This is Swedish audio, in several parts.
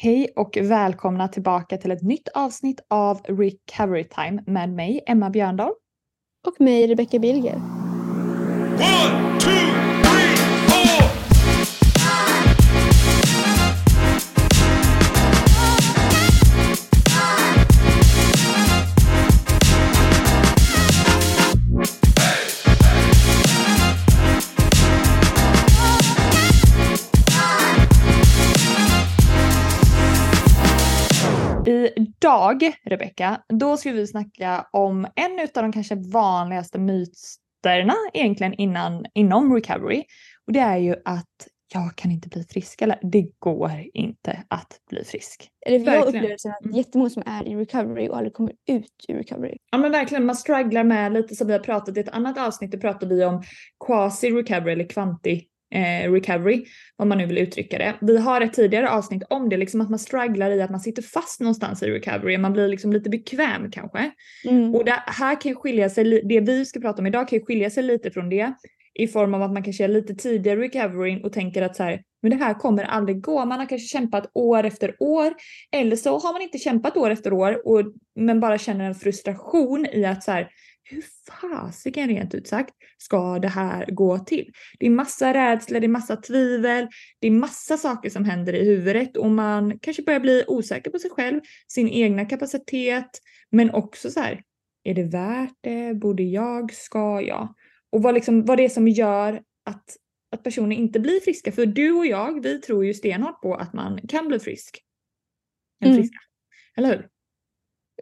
Hej och välkomna tillbaka till ett nytt avsnitt av Recovery Time med mig Emma Björndal. Och mig Rebecca Bilger. One, two, Idag, Rebecca, då ska vi snacka om en av de kanske vanligaste myterna egentligen innan, inom recovery. Och det är ju att jag kan inte bli frisk eller det går inte att bli frisk. Eller jag upplever sen att Mm. jättemånga som är i recovery och aldrig kommer ut ur recovery. Ja men verkligen, man strugglar med lite som vi har pratat i ett annat avsnitt, då pratade vi om quasi recovery eller kvanti eh, recovery, vad man nu vill uttrycka det. Vi har ett tidigare avsnitt om det, liksom att man strugglar i att man sitter fast någonstans i recovery, man blir liksom lite bekväm kanske. Mm. Och det här kan skilja sig, det vi ska prata om idag kan skilja sig lite från det i form av att man kanske är lite tidigare i recovery och tänker att så här, men det här kommer aldrig gå. Man har kanske kämpat år efter år eller så har man inte kämpat år efter år och, men bara känner en frustration i att så här, hur fasiken rent ut sagt ska det här gå till? Det är massa rädsla, det är massa tvivel, det är massa saker som händer i huvudet och man kanske börjar bli osäker på sig själv, sin egna kapacitet, men också så här, är det värt det? Borde jag? Ska jag? Och vad, liksom, vad det är som gör att, att personer inte blir friska. För du och jag, vi tror ju stenhårt på att man kan bli frisk. En Mm. friska. Eller hur?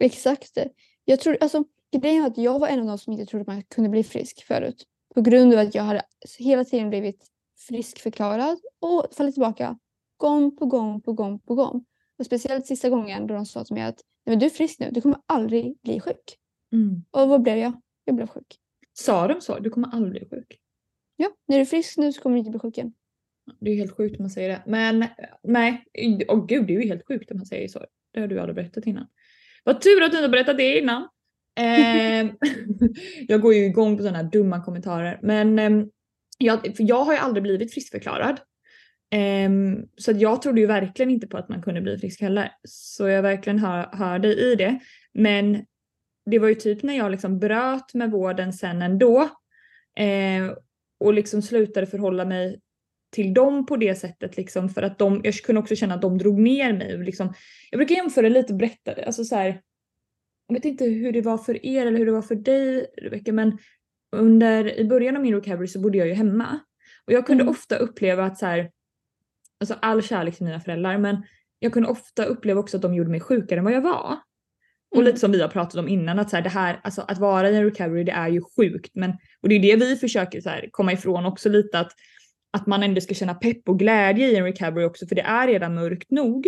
Exakt. Jag tror, alltså grejen är att jag var en av de som inte trodde att man kunde bli frisk förut. På grund av att jag hade hela tiden blivit friskförklarad och fallit tillbaka gång på gång på gång på gång. Och speciellt sista gången då de sa till mig att Nej, men du är frisk nu, du kommer aldrig bli sjuk. Och vad blev jag? Jag blev sjuk. Sa de så? Du kommer aldrig bli sjuk. Ja, när du är frisk nu så kommer du inte bli sjuk igen. Det är helt sjukt om man säger det. Men nej, åh gud det är ju helt sjukt om man säger så. Det har du aldrig berättat innan. Vad tur att du inte berättat det innan. Ehm, jag går ju igång på sådana här dumma kommentarer. Men ehm, jag, för jag har ju aldrig blivit friskförklarad. Ehm, så att jag trodde ju verkligen inte på att man kunde bli frisk heller. Så jag verkligen hör, hör dig i det. Men det var ju typ när jag liksom bröt med vården sen ändå. Eh, och liksom slutade förhålla mig till dem på det sättet liksom för att de, jag kunde också känna att de drog ner mig. Liksom, jag brukar jämföra lite och berätta det. Alltså så här, jag vet inte hur det var för er eller hur det var för dig Rebecka men under, i början av min recovery så bodde jag ju hemma. Och jag kunde Mm. ofta uppleva att så här, alltså all kärlek till mina föräldrar men jag kunde ofta uppleva också att de gjorde mig sjukare än vad jag var. Och Mm. lite som vi har pratat om innan att så här, det här, alltså att vara i en recovery det är ju sjukt men och det är det vi försöker så här, komma ifrån också lite att att man ändå ska känna pepp och glädje i en recovery också för det är redan mörkt nog.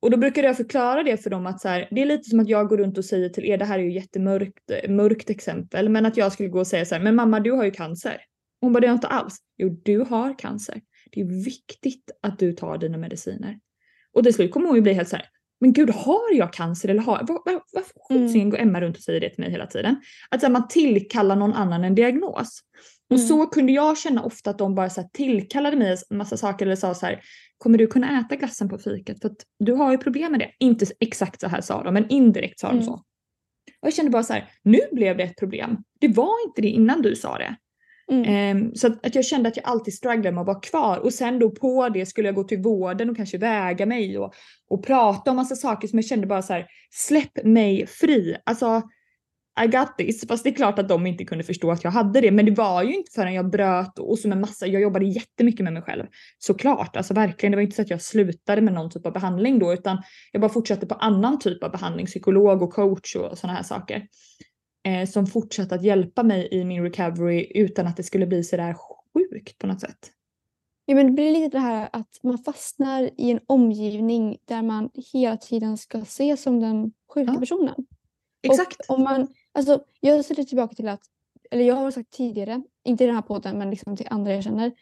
Och då brukar jag förklara det för dem att så här, det är lite som att jag går runt och säger till er, det här är ju jättemörkt eh, mörkt exempel, men att jag skulle gå och säga så här, men mamma du har ju cancer. Hon bara, det har jag inte alls. Jo, du har cancer. Det är viktigt att du tar dina mediciner. Och till slut kommer hon ju bli helt så här, men gud har jag cancer eller har vad, varför Mm. går Emma runt och säger det till mig hela tiden? Att här, man tillkallar någon annan en diagnos. Och Mm. så kunde jag känna ofta att de bara så tillkallade mig en massa saker eller sa så här, kommer du kunna äta glassen på fikat? För att du har ju problem med det. Inte exakt så här sa de, men indirekt sa de Mm. så. Och jag kände bara så här, nu blev det ett problem. Det var inte det innan du sa det. Mm. Ehm, så att, att jag kände att jag alltid strugglade med att vara kvar och sen då på det skulle jag gå till vården och kanske väga mig och, och prata om massa saker som jag kände bara så här, släpp mig fri. Alltså I got this. Fast det är klart att de inte kunde förstå att jag hade det. Men det var ju inte förrän jag bröt och så med massa, jag jobbade jättemycket med mig själv. Såklart, alltså verkligen. Det var inte så att jag slutade med någon typ av behandling då utan jag bara fortsatte på annan typ av behandling, psykolog och coach och sådana här saker. Eh, som fortsatte att hjälpa mig i min recovery utan att det skulle bli sådär sjukt på något sätt. Ja, men det blir lite det här att man fastnar i en omgivning där man hela tiden ska ses som den sjuka Ja. personen. Exakt. Och om man, alltså, jag sätter tillbaka till att, eller jag har sagt tidigare, inte i den här podden men liksom till andra jag känner,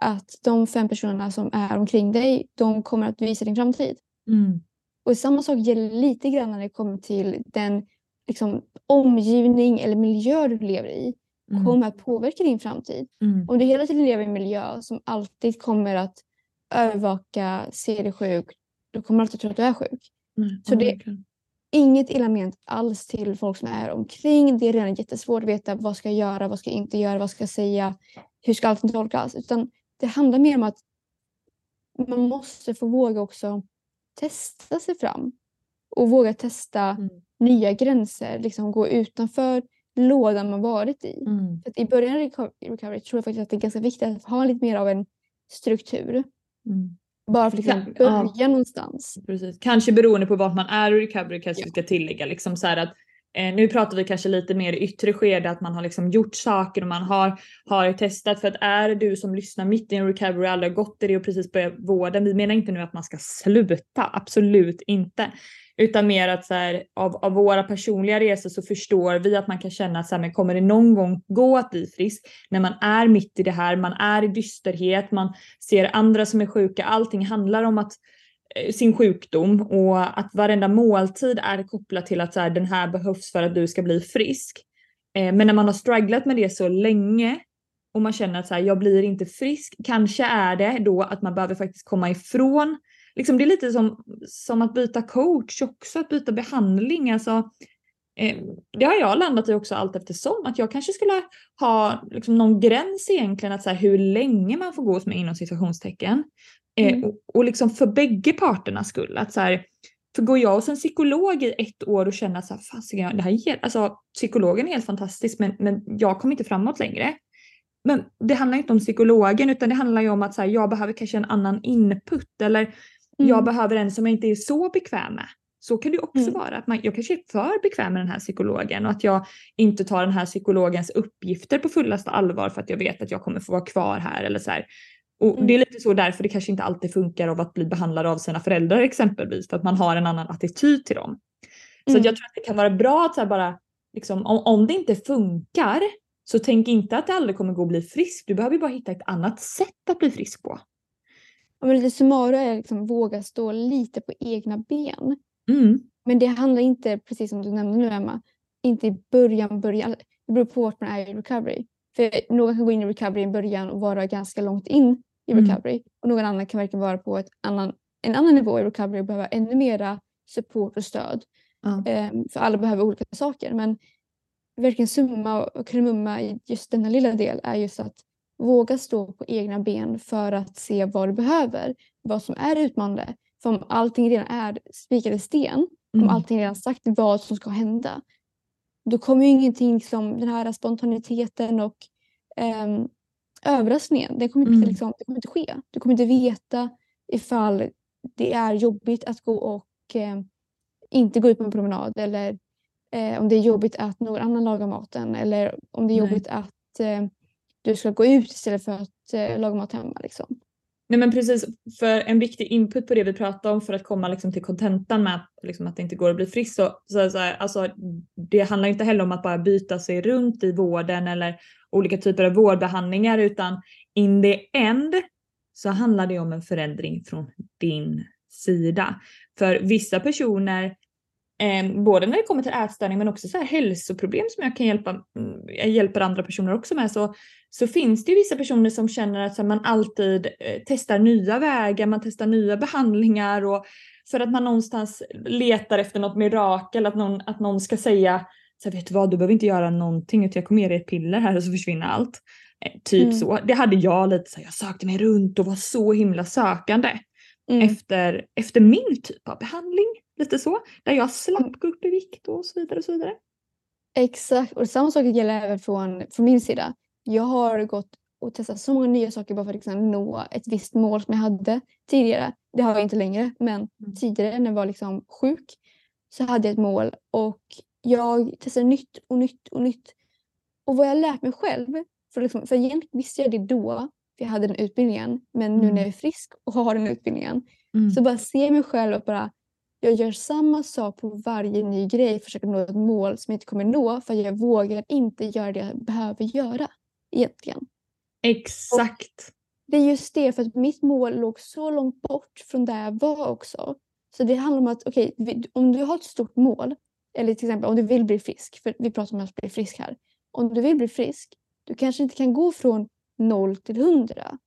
att de fem personerna som är omkring dig, de kommer att visa din framtid. Mm. Och samma sak gäller lite grann när det kommer till den liksom, omgivning eller miljö du lever i. Mm. kommer att påverka din framtid. Mm. Om du hela tiden lever i en miljö som alltid kommer att övervaka, se dig sjuk, då kommer du alltid tro att du är sjuk. Nej, Så det-. Inget illa ment alls till folk som är omkring. Det är redan jättesvårt att veta vad ska jag göra, vad ska jag inte göra, vad ska jag säga, hur ska allting tolkas. Utan det handlar mer om att man måste få våga också testa sig fram och våga testa Mm. nya gränser, liksom gå utanför lådan man varit i. Mm. För att I början av reco- recovery tror jag faktiskt att det är ganska viktigt att ha lite mer av en struktur. Mm. Bara för att liksom Ja, ja. börja någonstans. Precis. Kanske beroende på vart man är i recovery kanske vi ska tillägga. Liksom så att, eh, nu pratar vi kanske lite mer yttre skede att man har liksom gjort saker och man har, har testat. För att är det du som lyssnar mitt i en recovery och aldrig har gått i det och precis börjat vården. Vi menar inte nu att man ska sluta, absolut inte. Utan mer att så här, av, av våra personliga resor så förstår vi att man kan känna att så här, men kommer det någon gång gå att bli frisk när man är mitt i det här, man är i dysterhet, man ser andra som är sjuka. Allting handlar om att eh, sin sjukdom och att varenda måltid är kopplat till att så här, den här behövs för att du ska bli frisk. Eh, men när man har strugglat med det så länge och man känner att så här, jag blir inte frisk, kanske är det då att man behöver faktiskt komma ifrån. Liksom det är lite som, som att byta coach också, att byta behandling. Alltså, eh, det har jag landat i också allt eftersom. Att jag kanske skulle ha liksom, någon gräns egentligen att så här, hur länge man får gå hos mig inom situationstecken. Eh, Mm. och, och liksom för bägge parternas skull. Att så här, för går jag hos en psykolog i ett år och känner så här, fasiken, det här ger, alltså psykologen är helt fantastisk men, men jag kommer inte framåt längre. Men det handlar inte om psykologen utan det handlar ju om att så här, jag behöver kanske en annan input eller jag Mm. behöver en som jag inte är så bekväm med. Så kan det också Mm. vara. Att man, jag kanske är för bekväm med den här psykologen och att jag inte tar den här psykologens uppgifter på fullaste allvar för att jag vet att jag kommer få vara kvar här eller så här. Och Mm. det är lite så därför det kanske inte alltid funkar av att bli behandlad av sina föräldrar exempelvis för att man har en annan attityd till dem. Så Mm. jag tror att det kan vara bra att så bara, liksom, om, om det inte funkar så tänk inte att det aldrig kommer gå att bli frisk. Du behöver bara hitta ett annat sätt att bli frisk på. Ja, men lite summarum är liksom våga stå lite på egna ben. Mm. Men det handlar inte, precis som du nämnde nu Emma, inte i början, början. Det beror på vart man är i recovery. För någon kan gå in i recovery i början och vara ganska långt in i Mm. recovery. Och någon annan kan verkligen vara på ett annan, en annan nivå i recovery och behöva ännu mera support och stöd. Ja. Ehm, för alla behöver olika saker. Men verkligen summa och kardemumma i just denna lilla del är just att våga stå på egna ben för att se vad du behöver. Vad som är utmanande. För om allting redan är spikat i sten, om Mm. allting redan sagt vad som ska hända, då kommer ju ingenting som den här spontaniteten och um, överraskningen, det kommer, inte, Mm. liksom, det kommer inte ske. Du kommer inte veta ifall det är jobbigt att gå och eh, inte gå ut på en promenad eller eh, om det är jobbigt att någon annan lagar maten eller om det är Nej. jobbigt att eh, du ska gå ut istället för att eh, laga mat hemma. Liksom. Nej men precis, för en viktig input på det vi pratar om för att komma liksom till kontentan med att, liksom att det inte går att bli frisk. Så, så, så här, alltså, det handlar inte heller om att bara byta sig runt i vården eller olika typer av vårdbehandlingar utan in the end så handlar det om en förändring från din sida. För vissa personer Eh, både när det kommer till ätstörning men också så här hälsoproblem som jag kan hjälpa, mm, jag hjälper andra personer också med så, så finns det ju vissa personer som känner att här, man alltid eh, testar nya vägar, man testar nya behandlingar och för att man någonstans letar efter något mirakel, att någon, att någon ska säga så här, vet du vad, du behöver inte göra någonting utan jag kommer ge dig ett piller här och så försvinner allt. Eh, typ Mm. så. Det hade jag lite så här, jag sökte mig runt och var så himla sökande Mm. efter, efter min typ av behandling. Lite så. Där jag slapp gå upp i vikt och så vidare och så vidare. Exakt, och samma sak gäller även från, från min sida. Jag har gått och testat så många nya saker bara för att liksom nå ett visst mål som jag hade tidigare. Det har jag inte längre, men tidigare när jag var liksom sjuk så hade jag ett mål och jag testade nytt och nytt och nytt. Och vad jag lärt mig själv, för, liksom, för egentligen visste jag det då, för jag hade den utbildningen, men nu Mm. när jag är frisk och har den utbildningen Mm. så bara se mig själv och bara jag gör samma sak på varje ny grej, försöker nå ett mål som jag inte kommer nå för jag vågar inte göra det jag behöver göra egentligen. Exakt. Det är just det, för att mitt mål låg så långt bort från där jag var också. Så det handlar om att okej, vi- om du har ett stort mål, eller till exempel om du vill bli frisk, för vi pratar om att bli frisk här. Om du vill bli frisk, du kanske inte kan gå från 0 till 100.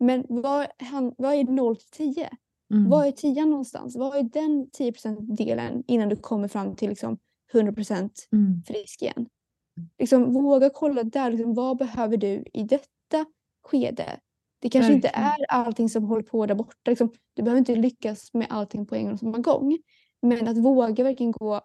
Men vad är 0 till 10? Mm. Var är tian någonstans? Vad är den 10% delen innan du kommer fram till liksom 100 Mm. frisk igen? Liksom, våga kolla där, liksom, vad behöver du i detta skede? Det kanske inte Verkligen. är allting som håller på där borta. Liksom, du behöver inte lyckas med allting på en och samma gång. Men att våga verkligen gå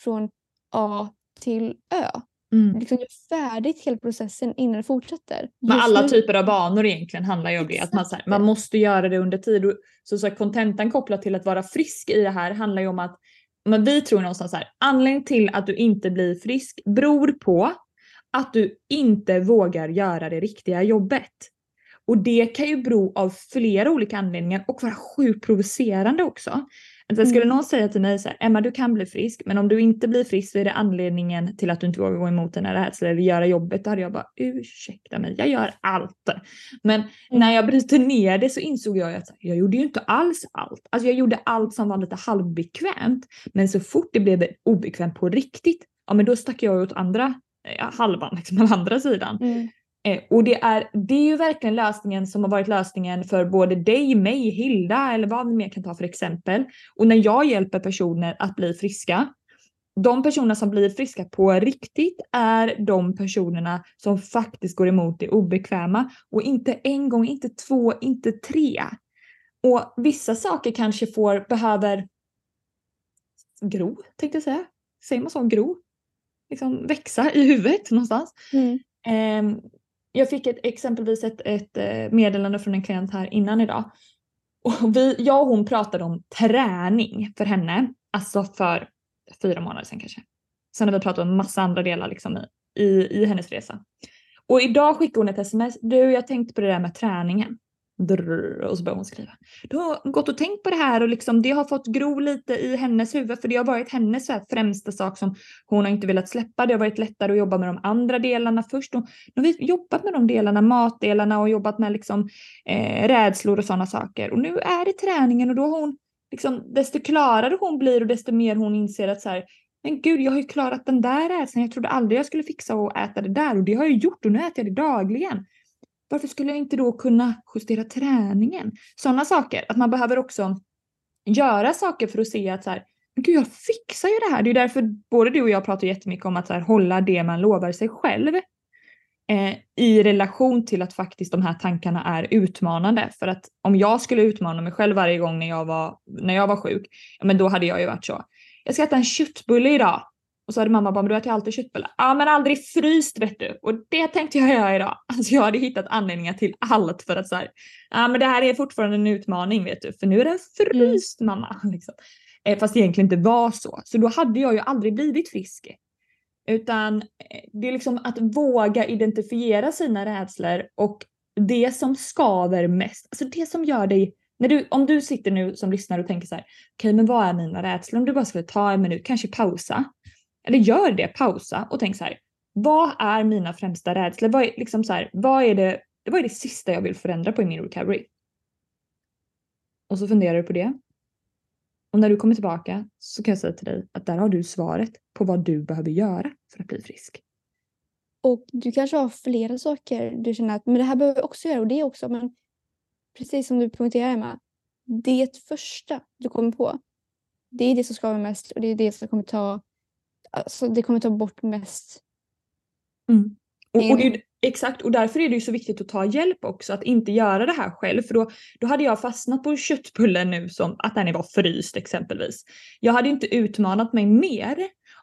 från A till Ö. Mm. Liksom göra färdigt hela processen innan du fortsätter. Men alla nu- typer av banor egentligen handlar ju om det. Att man, så här, man måste göra det under tid. Så, så här, kontentan kopplat till att vara frisk i det här handlar ju om att men vi tror någonstans så här, anledningen till att du inte blir frisk beror på att du inte vågar göra det riktiga jobbet. Och det kan ju bero av flera olika anledningar och vara sjukt provocerande också. Jag skulle Mm. någon säga till mig så här, Emma du kan bli frisk men om du inte blir frisk så är det anledningen till att du inte vågar gå emot den här rädslan eller göra jobbet. Då hade jag bara ursäkta mig, jag gör allt. Men när jag bryter ner det så insåg jag att jag gjorde ju inte alls allt. Alltså jag gjorde allt som var lite halvbekvämt. Men så fort det blev obekvämt på riktigt, ja men då stack jag åt andra eh, halvan, liksom, andra sidan. Mm. Eh, och det är, det är ju verkligen lösningen som har varit lösningen för både dig, mig, Hilda eller vad vi mer kan ta för exempel. Och när jag hjälper personer att bli friska, de personerna som blir friska på riktigt är de personerna som faktiskt går emot det obekväma. Och inte en gång, inte två, inte tre. Och vissa saker kanske får, behöver gro, tänkte jag säga. Säger man så? Gro? Liksom växa i huvudet någonstans. Mm. Ehm, jag fick ett, exempelvis ett, ett eh, meddelande från en klient här innan idag. Och vi, jag och hon pratade om träning för henne, alltså för fyra månader sedan kanske. Sen har vi pratat om massa andra delar liksom i, i, i hennes resa. Och idag skickade hon ett sms. Du, jag tänkte på det där med träningen. Och så börjar hon skriva. Du har gått och tänkt på det här och liksom det har fått gro lite i hennes huvud för det har varit hennes så här främsta sak som hon har inte velat släppa. Det har varit lättare att jobba med de andra delarna först. Och nu har vi jobbat med de delarna, matdelarna och jobbat med liksom, eh, rädslor och sådana saker. Och nu är det träningen och då har hon, liksom, desto klarare hon blir och desto mer hon inser att så här, men gud, jag har ju klarat den där rädslan. Jag trodde aldrig jag skulle fixa och äta det där och det har jag gjort och nu äter jag det dagligen. Varför skulle jag inte då kunna justera träningen? Sådana saker. Att man behöver också göra saker för att se att så här, men gud, jag fixar ju det här. Det är därför både du och jag pratar jättemycket om att så här, hålla det man lovar sig själv eh, i relation till att faktiskt de här tankarna är utmanande. För att om jag skulle utmana mig själv varje gång när jag var, när jag var sjuk, men då hade jag ju varit så. Jag ska äta en köttbulle idag. Och så hade mamma bara, men du äter ju alltid köttbullar. Ja men aldrig fryst vet du. Och det tänkte jag göra idag. Alltså jag hade hittat anledningar till allt för att så här, ja men det här är fortfarande en utmaning vet du. För nu är den fryst mamma. Liksom. Eh, fast det egentligen inte var så. Så då hade jag ju aldrig blivit frisk. Utan eh, det är liksom att våga identifiera sina rädslor och det som skaver mest, alltså det som gör dig när du, om du sitter nu som lyssnar och tänker så här, okej men vad är mina rädslor? Om du bara skulle ta en minut, kanske pausa. Eller gör det, pausa och tänk så här, vad är mina främsta rädslor? Vad är, liksom så här, vad, är det, vad är det sista jag vill förändra på i min recovery? Och så funderar du på det. Och när du kommer tillbaka så kan jag säga till dig att där har du svaret på vad du behöver göra för att bli frisk. Och du kanske har flera saker du känner att men det här behöver jag också göra och det också. Men precis som du poängterar Emma, det första du kommer på, det är det som skaver mest och det är det som kommer ta, alltså det kommer ta bort mest. Och, och det, exakt, och därför är det ju så viktigt att ta hjälp också, att inte göra det här själv. För då, då hade jag fastnat på köttbullen nu som att den var fryst exempelvis. Jag hade inte utmanat mig mer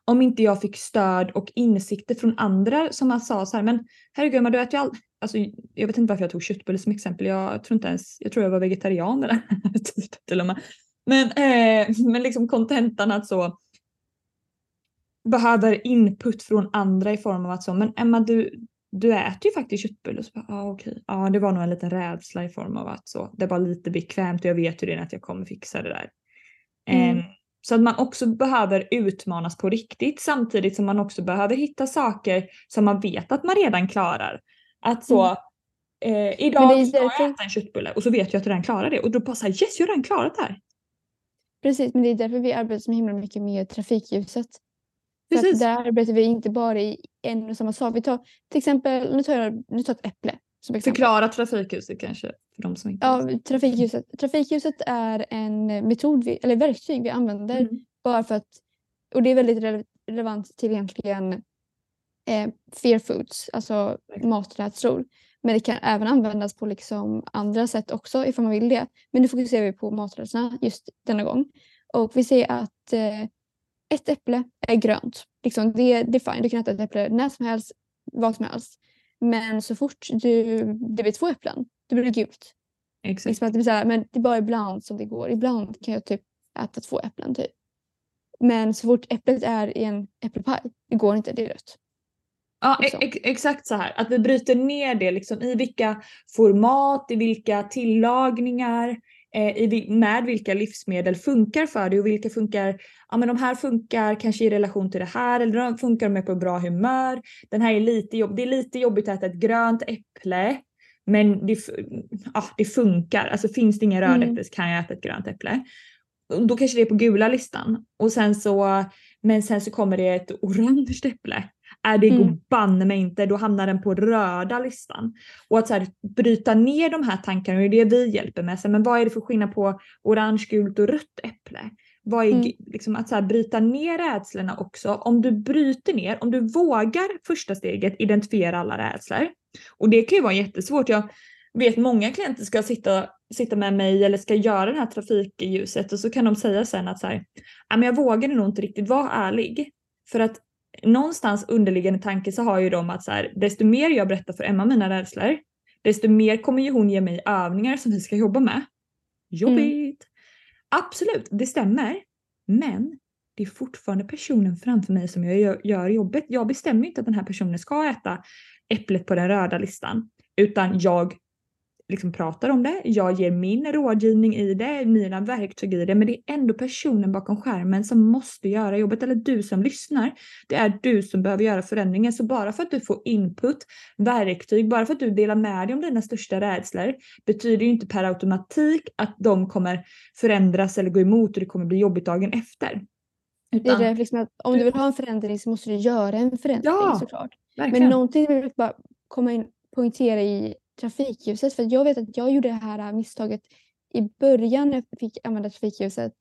om inte jag fick stöd och insikter från andra som man sa så här, men herregud Emma, du äter ju all... Alltså, jag vet inte varför jag tog köttbulle som exempel. Jag tror inte ens, jag tror jag var vegetarian här tiden till och med. Men, eh, men liksom kontentan att så behöver input från andra i form av att så, men Emma du, du äter ju faktiskt köttbulle. Och så bara, ah, okej. Ja, det var nog en liten rädsla i form av att så, det var lite bekvämt och jag vet ju redan att jag kommer fixa det där. Mm. Em, så att man också behöver utmanas på riktigt samtidigt som man också behöver hitta saker som man vet att man redan klarar. Att så, eh, idag Mm. Det är ska jag äta en köttbulle och så vet jag att jag redan klarar det och då bara såhär yes jag har redan klarat det här. Precis, men det är därför vi arbetar så himla mycket med trafikljuset. Precis. att där arbetar vi inte bara i en och samma sak. Vi tar till exempel, nu tar jag nu tar jag ett äpple. Som exempel. Förklara trafikljuset kanske för de som inte Ja, trafikljuset. Trafikljuset är en metod, vi, eller verktyg vi använder Mm. bara för att, och det är väldigt rele- relevant till egentligen eh, fear foods, alltså maträdslor. Men det kan även användas på liksom andra sätt också ifall man vill det. Men nu fokuserar vi på maträdslorna just denna gång. Och vi ser att eh, ett äpple är grönt. Liksom det, det är fine, du kan äta ett äpple när som helst, vad som helst. Men så fort du, det blir två äpplen, då blir det gult. Exakt. Liksom att det, blir så här, men det är bara ibland som det går. Ibland kan jag typ äta två äpplen typ. Men så fort äpplet är i en äppelpaj, det går inte, det är rött. Ja, liksom. ex- exakt så här. Att vi bryter ner det liksom i vilka format, i vilka tillagningar, i, vil- med vilka livsmedel funkar för dig och vilka funkar, ja men de här funkar kanske i relation till det här eller de funkar med på bra humör. Den här är lite jobb, det är lite jobbigt att äta ett grönt äpple. Men det, ja, det funkar, alltså finns det inga röda Mm. så kan jag äta ett grönt äpple. Och Då kanske det är på gula listan. Och sen så, men sen så kommer det ett orange äpple. Är det Mm. banne mig inte, då hamnar den på röda listan. Och att så här, bryta ner de här tankarna, det är det vi hjälper med. Så, men vad är det för skillnad på orange, gult och rött äpple? Vad är Mm. liksom att så här, bryta ner rädslorna också. Om du bryter ner, om du vågar första steget, identifiera alla rädslor. Och det kan ju vara jättesvårt. Jag vet många klienter ska sitta, sitta med mig eller ska göra det här trafikljuset och så kan de säga sen att så här, "Ja, men jag vågade nog inte riktigt vara ärlig. För att någonstans underliggande tanke så har ju de att så här, desto mer jag berättar för Emma mina rädslor, desto mer kommer ju hon ge mig övningar som vi ska jobba med. Jobbigt! Absolut, det stämmer. Men det är fortfarande personen framför mig som jag gör, jobbet. Jag bestämmer inte att den här personen ska äta äpplet på den röda listan. Utan jag liksom pratar om det, jag ger min rådgivning i det, mina verktyg i det, men det är ändå personen bakom skärmen som måste göra jobbet, eller du som lyssnar. Det är du som behöver göra förändringen, så bara för att du får input, verktyg, bara för att du delar med dig om dina största rädslor, betyder ju inte per automatik att de kommer förändras eller gå emot och det kommer bli jobbigt dagen efter. Det Utan, är det, liksom att om du vill ha en förändring så måste du göra en förändring Ja, såklart. verkligen. Men någonting jag vill bara komma in poängtera i trafikljuset. För jag vet att jag gjorde det här misstaget i början när jag fick använda trafikljuset.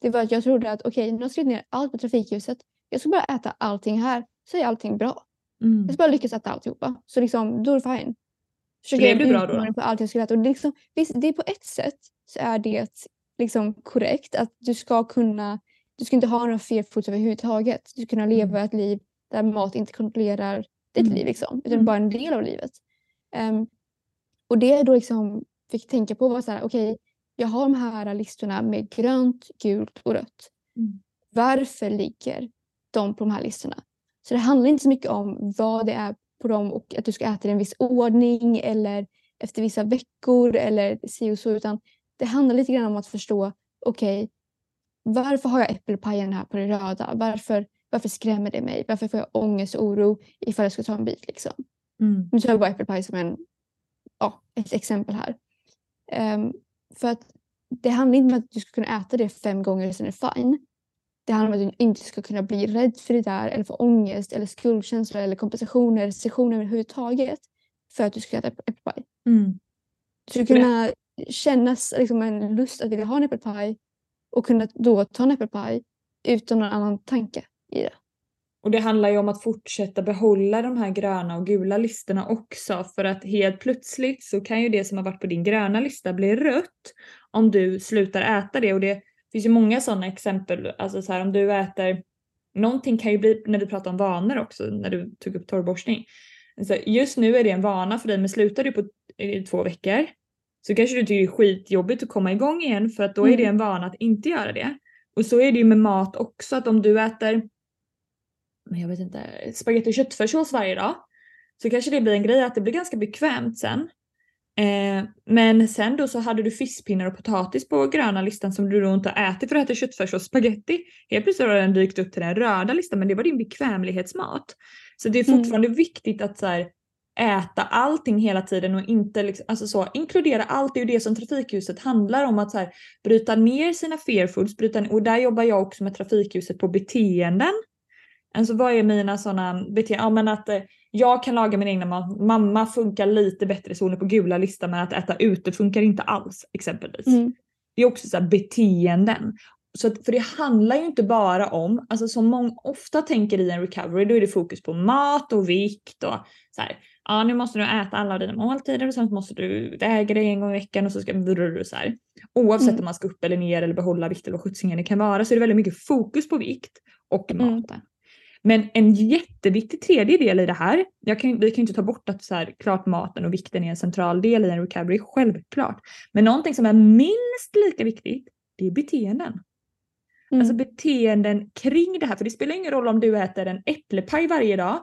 Det var att jag trodde att okej, nu har jag skrivit ner allt på trafikljuset. Jag ska bara äta allting här så är allting bra. Mm. Jag ska bara lyckas äta alltihopa. Så liksom, då är det fine. Försöker Blev det en bra då? på allt jag ska äta. Och det är liksom, visst, det är på ett sätt så är det liksom korrekt att du ska kunna, du ska inte ha några fear foods överhuvudtaget. Du ska kunna leva ett liv där mat inte kontrollerar ditt Mm. liv liksom, utan Mm. bara en del av livet. Ehm, och det jag då liksom fick tänka på var så här, okej, jag har de här listorna med grönt, gult och rött. Mm. Varför ligger de på de här listorna? Så det handlar inte så mycket om vad det är på dem och att du ska äta i en viss ordning eller efter vissa veckor eller si och så, utan det handlar lite grann om att förstå, okej, varför har jag äppelpajen här på det röda? Varför, varför skrämmer det mig? Varför får jag ångest och oro ifall jag ska ta en bit? Liksom? Mm. Nu tar jag bara äppelpaj som en, ja, ett exempel här. Ehm, för att det handlar inte om att du ska kunna äta det fem gånger och sen är det fine. Det handlar om att du inte ska kunna bli rädd för det där eller få ångest eller skuldkänslor eller kompensationer restriktioner överhuvudtaget för att du ska äta äpp- äppelpaj. Mm. Du ska kunna känna liksom en lust att vilja ha en äppelpaj och kunna då ta en äppelpaj utan någon annan tanke i det. Och det handlar ju om att fortsätta behålla de här gröna och gula listorna också för att helt plötsligt så kan ju det som har varit på din gröna lista bli rött om du slutar äta det och det finns ju många sådana exempel. Alltså så här om du äter någonting kan ju bli när vi pratar om vanor också när du tog upp torrborstning. Så just nu är det en vana för dig men slutar du på två veckor så kanske du tycker det är skitjobbigt att komma igång igen för att då är Mm. det en vana att inte göra det. Och så är det ju med mat också att om du äter men jag vet inte, spagetti och köttfärssås varje dag. Så kanske det blir en grej att det blir ganska bekvämt sen. Eh, men sen då så hade du fiskpinnar och potatis på gröna listan som du då inte har ätit för att äta köttfärssås och spagetti. Helt plötsligt har den dykt upp till den röda listan men det var din bekvämlighetsmat. Så det är Mm. fortfarande viktigt att så här, äta allting hela tiden och inte liksom, alltså så, inkludera allt. Det är ju det som trafikljuset handlar om att så här, bryta ner sina fear foods, bryta, och där jobbar jag också med trafikljuset på beteenden. Alltså vad är mina sådana beteenden? Ja men att eh, jag kan laga min egna mat, mamma funkar lite bättre så hon är på gula listan men att äta ute funkar inte alls exempelvis. Mm. Det är också så här beteenden. Så att, för det handlar ju inte bara om, alltså som många ofta tänker i en recovery, då är det fokus på mat och vikt och så här. Ja, nu måste du äta alla dina måltider och sen måste du väga dig en gång i veckan och så ska du så här. Oavsett Mm. om man ska upp eller ner eller behålla vikt eller vad sjuttsingen det kan vara så är det väldigt mycket fokus på vikt och Mm. Men en jätteviktig tredje del i det här, jag kan, vi kan ju inte ta bort att så här, klart maten och vikten är en central del i en recovery, självklart. Men någonting som är minst lika viktigt, det är beteenden. Mm. Alltså beteenden kring det här. För det spelar ingen roll om du äter en äpplepaj varje dag.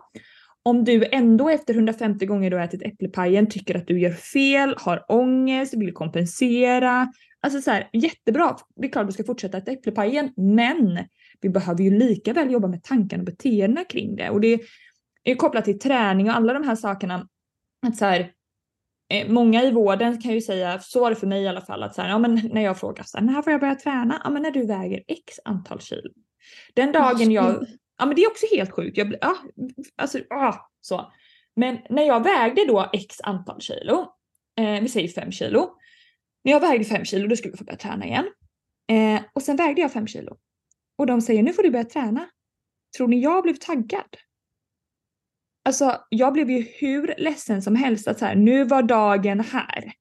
Om du ändå efter 150 gånger du har ätit äpplepajen tycker att du gör fel, har ångest, vill kompensera. Alltså så här, jättebra. Det är klart du ska fortsätta äta äpplepajen, men vi behöver ju lika väl jobba med tankarna och beteendena kring det. Och det är kopplat till träning och alla de här sakerna. Att så här, eh, många i vården kan ju säga, så var det för mig i alla fall, att så här, ja, men när jag frågar så här, när får jag börja träna? Ja men när du väger x antal kilo. Den dagen jag, ja men det är också helt sjukt. Jag, ja, alltså, ja, så. Men när jag vägde då x antal kilo, eh, vi säger 5 kilo. När jag vägde 5 kilo då skulle jag få börja träna igen. Eh, och sen vägde jag 5 kilo. Och de säger nu får du börja träna. Tror ni jag blev taggad? Alltså jag blev ju hur ledsen som helst att så här, nu var dagen här.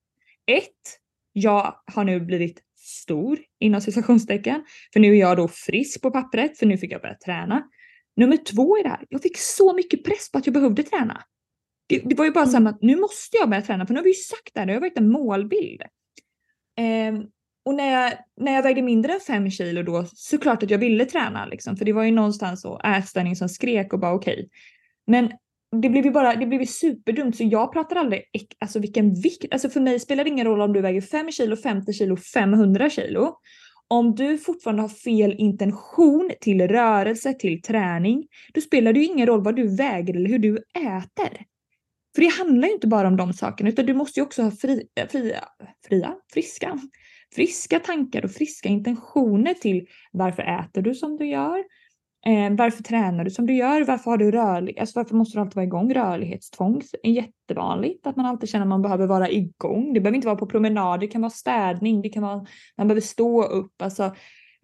Ett, jag har nu blivit stor inom citationstecken. För nu är jag då frisk på pappret för nu fick jag börja träna. Nummer två är det här, jag fick så mycket press på att jag behövde träna. Det, det var ju bara så här att nu måste jag börja träna för nu har vi ju sagt det här, det har varit en målbild. Ehm, och när jag, när jag vägde mindre än fem kilo då såklart att jag ville träna liksom. För det var ju någonstans så ätstörning som skrek och bara okej. Men det blev ju bara, det blev ju superdumt så jag pratar aldrig alltså vilken vikt, alltså för mig spelar det ingen roll om du väger 5 kilo, 50 kilo, 500 kilo. Om du fortfarande har fel intention till rörelse, till träning, då spelar det ju ingen roll vad du väger eller hur du äter. För det handlar ju inte bara om de sakerna utan du måste ju också ha fri, fria, fria, friska, friska tankar och friska intentioner till varför äter du som du gör? Eh, varför tränar du som du gör? Varför har du rörlig, alltså varför måste du alltid vara igång? Rörlighetstvång är jättevanligt att man alltid känner att man behöver vara igång. Det behöver inte vara på promenad, det kan vara städning, det kan vara man behöver stå upp, alltså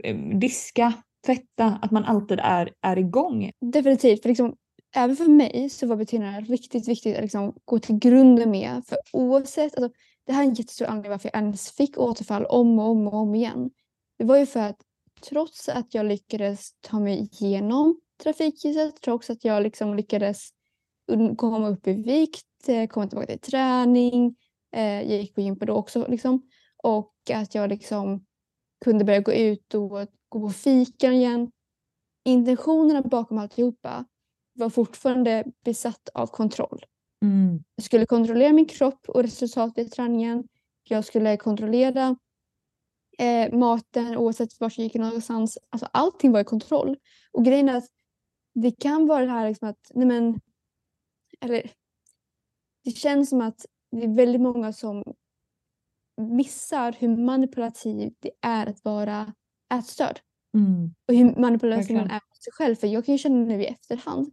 eh, diska, tvätta, att man alltid är, är igång. Definitivt. För liksom, även för mig så var beteendena riktigt viktigt att liksom gå till grunden med. För oavsett, alltså, det här är en jättestor anledning varför jag ens fick återfall om och om och om igen. Det var ju för att trots att jag lyckades ta mig igenom trafikljuset, trots att jag liksom lyckades komma upp i vikt, eh, komma tillbaka till träning, eh, jag gick på gympa då också liksom, och att jag liksom kunde börja gå ut och gå på fikan igen. Intentionerna bakom alltihopa var fortfarande besatt av kontroll. Jag skulle kontrollera min kropp och resultat vid träningen. Jag skulle kontrollera eh, maten oavsett vart jag gick någonstans. Alltså, allting var i kontroll. Och grejen är att det kan vara det här liksom att, nej men, eller det känns som att det är väldigt många som missar hur manipulativt det är att vara ätstörd. Och hur manipulativ man är mot sig själv. För jag kan ju känna nu i efterhand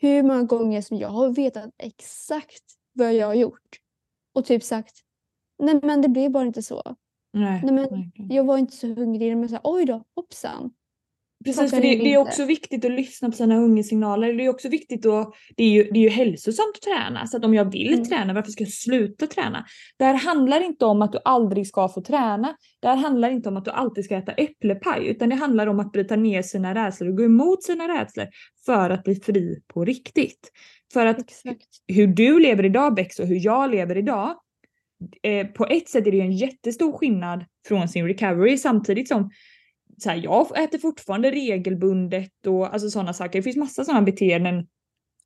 hur många gånger som jag har vetat exakt vad jag har gjort. Och typ sagt, nej men det blev bara inte så. Nej, Nej, men. Jag var inte så hungrig. Men så här, oj då, hoppsan. Precis, för det, det är också viktigt att lyssna på sina hungersignaler. Det är också viktigt att, det är ju, det är ju hälsosamt att träna. Så att om jag vill Mm. träna, varför ska jag sluta träna? Det här handlar inte om att du aldrig ska få träna. Det här handlar inte om att du alltid ska äta äpplepaj, utan det handlar om att bryta ner sina rädslor och gå emot sina rädslor för att bli fri på riktigt. För att Exakt. hur du lever idag Bex och hur jag lever idag. Eh, på ett sätt är det ju en jättestor skillnad från sin recovery samtidigt som så här, jag äter fortfarande regelbundet och alltså sådana saker. Det finns massa sådana beteenden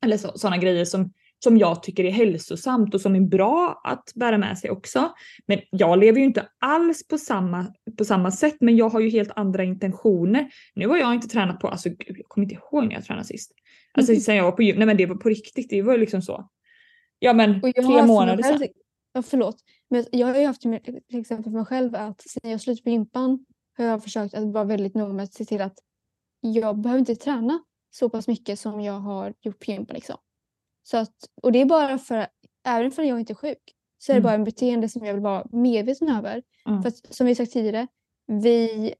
eller så, sådana grejer som, som jag tycker är hälsosamt och som är bra att bära med sig också. Men jag lever ju inte alls på samma, på samma sätt men jag har ju helt andra intentioner. Nu har jag inte tränat på, alltså gud, jag kommer inte ihåg när jag tränade sist. Alltså Mhm. sen jag var på gym, nej men det var på riktigt, det var liksom så. Ja men tre månader sedan. Ja, förlåt. Men jag har ju haft till exempel för mig själv att sen jag slutade på gympan har jag försökt att vara väldigt noga med att se till att jag behöver inte träna så pass mycket som jag har gjort på gympan. Liksom. Så att, och det är bara för, även om jag inte är sjuk, så är det Mm. bara en beteende som jag vill vara medveten över. Mm. För att, som vi sagt tidigare, vi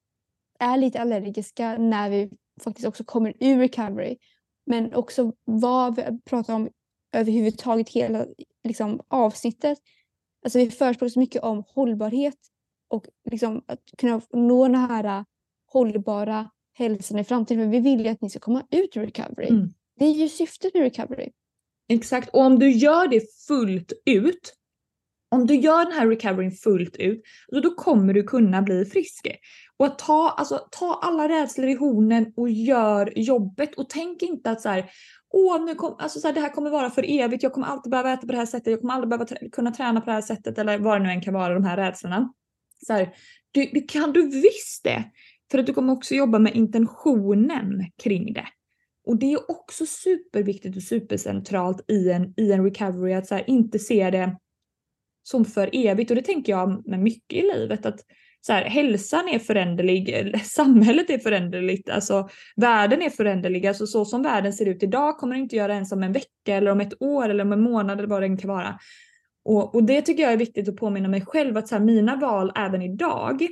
är lite allergiska när vi faktiskt också kommer ur recovery. Men också vad vi pratar om överhuvudtaget hela liksom, avsnittet. Alltså vi förespråkar så mycket om hållbarhet och liksom att kunna nå den här hållbara hälsan i framtiden. För vi vill ju att ni ska komma ut ur recovery. Mm. Det är ju syftet med recovery. Exakt, och om du gör det fullt ut, om du gör den här recoveryn fullt ut, då, då kommer du kunna bli frisk. Och att ta, alltså, ta alla rädslor i hornen och gör jobbet och tänk inte att så här, åh, nu kom, alltså, så här, det här kommer vara för evigt, jag kommer alltid behöva äta på det här sättet, jag kommer aldrig behöva kunna träna på det här sättet eller vad det nu än kan vara, de här rädslorna. Så här, det, det kan du visst det, för att du kommer också jobba med intentionen kring det. Och det är också superviktigt och supercentralt i en, i en recovery att så här, inte se det som för evigt. Och det tänker jag med mycket i livet. att så här, Hälsan är föränderlig, samhället är föränderligt, alltså världen är föränderlig. Alltså så som världen ser ut idag kommer det inte göra ens om en vecka eller om ett år eller om en månad eller vad det än kan vara. Och, och det tycker jag är viktigt att påminna mig själv att så här, mina val även idag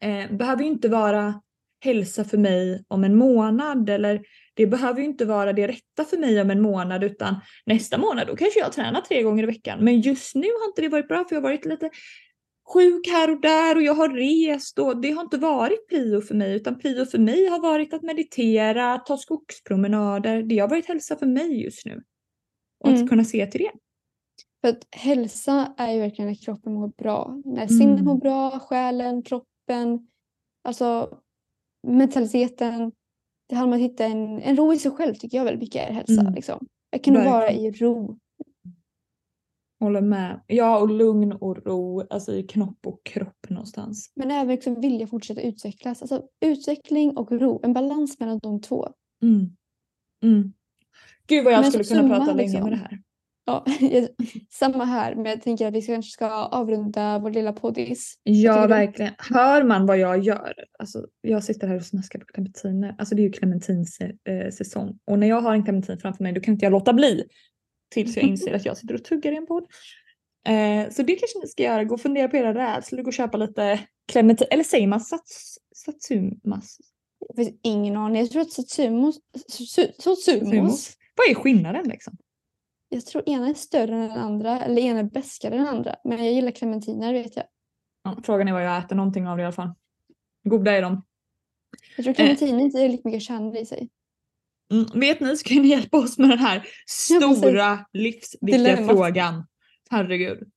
eh, behöver ju inte vara hälsa för mig om en månad eller det behöver ju inte vara det rätta för mig om en månad utan nästa månad då kanske jag tränar tre gånger i veckan. Men just nu har inte det varit bra för jag har varit lite sjuk här och där och jag har rest och det har inte varit prio för mig utan prio för mig har varit att meditera, ta skogspromenader. Det har varit hälsa för mig just nu. Och Mm. att kunna se till det. För att hälsa är ju verkligen när kroppen mår bra. När sinnet Mm. mår bra, själen, kroppen, alltså mentaliteten. Det handlar om att hitta en, en ro i sig själv tycker jag väldigt mycket är hälsa. Mm. Liksom. Kunna vara Verkligen. i ro. Håller med. Ja och lugn och ro, alltså i knopp och kropp någonstans. Men även liksom vilja fortsätta utvecklas. Alltså utveckling och ro, en balans mellan de två. Mm. Mm. Gud vad jag Men skulle kunna prata länge liksom. med det här. Ja, samma här, men jag tänker att vi kanske ska avrunda vår lilla poddis. Ja verkligen. Hör man vad jag gör? Alltså, jag sitter här och snaskar på clementiner. Alltså det är ju clementins eh, säsong. Och när jag har en clementin framför mig då kan inte jag låta bli. Tills jag inser att jag sitter och tuggar i en podd. Eh, så det kanske ni ska göra. Gå och fundera på era rädslor. Gå och köpa lite clementin. Eller säger man sats, satsumas? Det finns ingen aning. Jag tror att satsumos, su- satsumos, Sumos? Vad är skillnaden liksom? Jag tror ena är större än den andra, eller ena är bäskare än den andra. Men jag gillar clementiner vet jag. Ja, frågan är vad jag äter någonting av det i alla fall. Goda är de. Jag tror clementiner inte är lika mycket kärnor i sig. Mm, vet ni så kan ni hjälpa oss med den här Ja, stora livsviktiga Dilemmat. frågan. Herregud.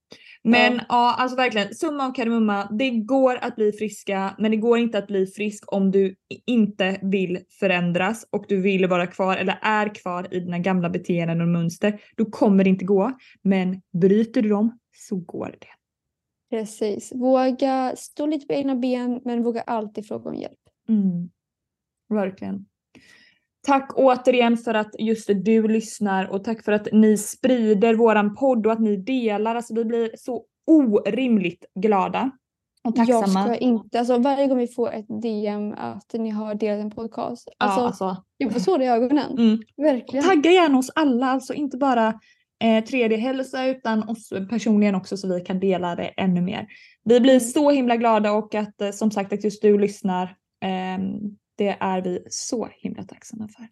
Men ja. alltså verkligen, summa och kardemumma. Det går att bli friska men det går inte att bli frisk om du inte vill förändras och du vill vara kvar eller är kvar i dina gamla beteenden och mönster. Då kommer det inte gå. Men bryter du dem så går det. Precis. Våga stå lite på egna ben men våga alltid fråga om hjälp. Mm. Verkligen. Tack återigen för att just du lyssnar och tack för att ni sprider våran podd och att ni delar. Alltså vi blir så orimligt glada och Jag tacksamma. ska inte, alltså varje gång vi får ett DM att ni har delat en podcast. Alltså, ja, alltså. jag får tårar i ögonen. Mm. Verkligen. Tagga gärna oss alla, alltså inte bara eh, 3D-hälsa utan oss personligen också så vi kan dela det ännu mer. Vi blir Mm. så himla glada och att eh, som sagt att just du lyssnar. ehm, det är vi så himla tacksamma för.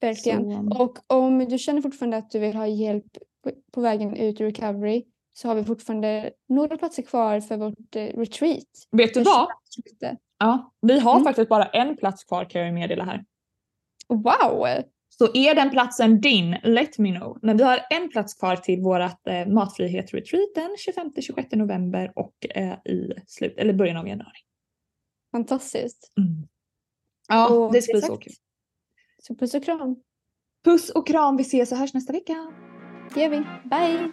Verkligen. Så, Och om du känner fortfarande att du vill ha hjälp på- vägen ut ur recovery så har vi fortfarande några platser kvar för vårt eh, retreat. vet du vad? 26. Ja, vi har Mm. faktiskt bara en plats kvar kan jag meddela här. Wow! Så är den platsen din, let me know. Men vi har en plats kvar till vårt eh, matfrihet-retreat den 25-26 november och eh, i slut, eller början av januari. Fantastiskt. Ja, Och det ska bli så kul. Så puss och kram. Puss och kram, vi ses och hörs nästa vecka. Det gör vi. Bye!